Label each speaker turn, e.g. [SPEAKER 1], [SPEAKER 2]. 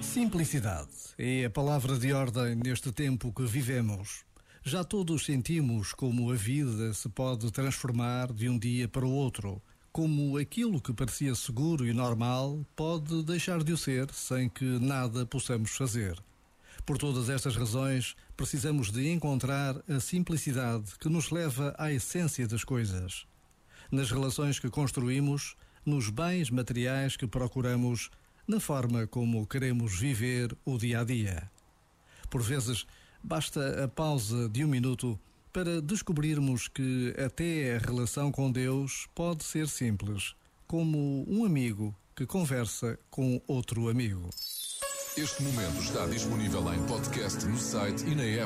[SPEAKER 1] Simplicidade é a palavra de ordem neste tempo que vivemos. Já todos sentimos como a vida se pode transformar de um dia para o outro, como aquilo que parecia seguro e normal pode deixar de o ser sem que nada possamos fazer. Por todas estas razões, precisamos de encontrar a simplicidade que nos leva à essência das coisas. Nas relações que construímos, nos bens materiais que procuramos, na forma como queremos viver o dia a dia. Por vezes, basta a pausa de um minuto para descobrirmos que até a relação com Deus pode ser simples, como um amigo que conversa com outro amigo.
[SPEAKER 2] Este momento está disponível em podcast no site e na app.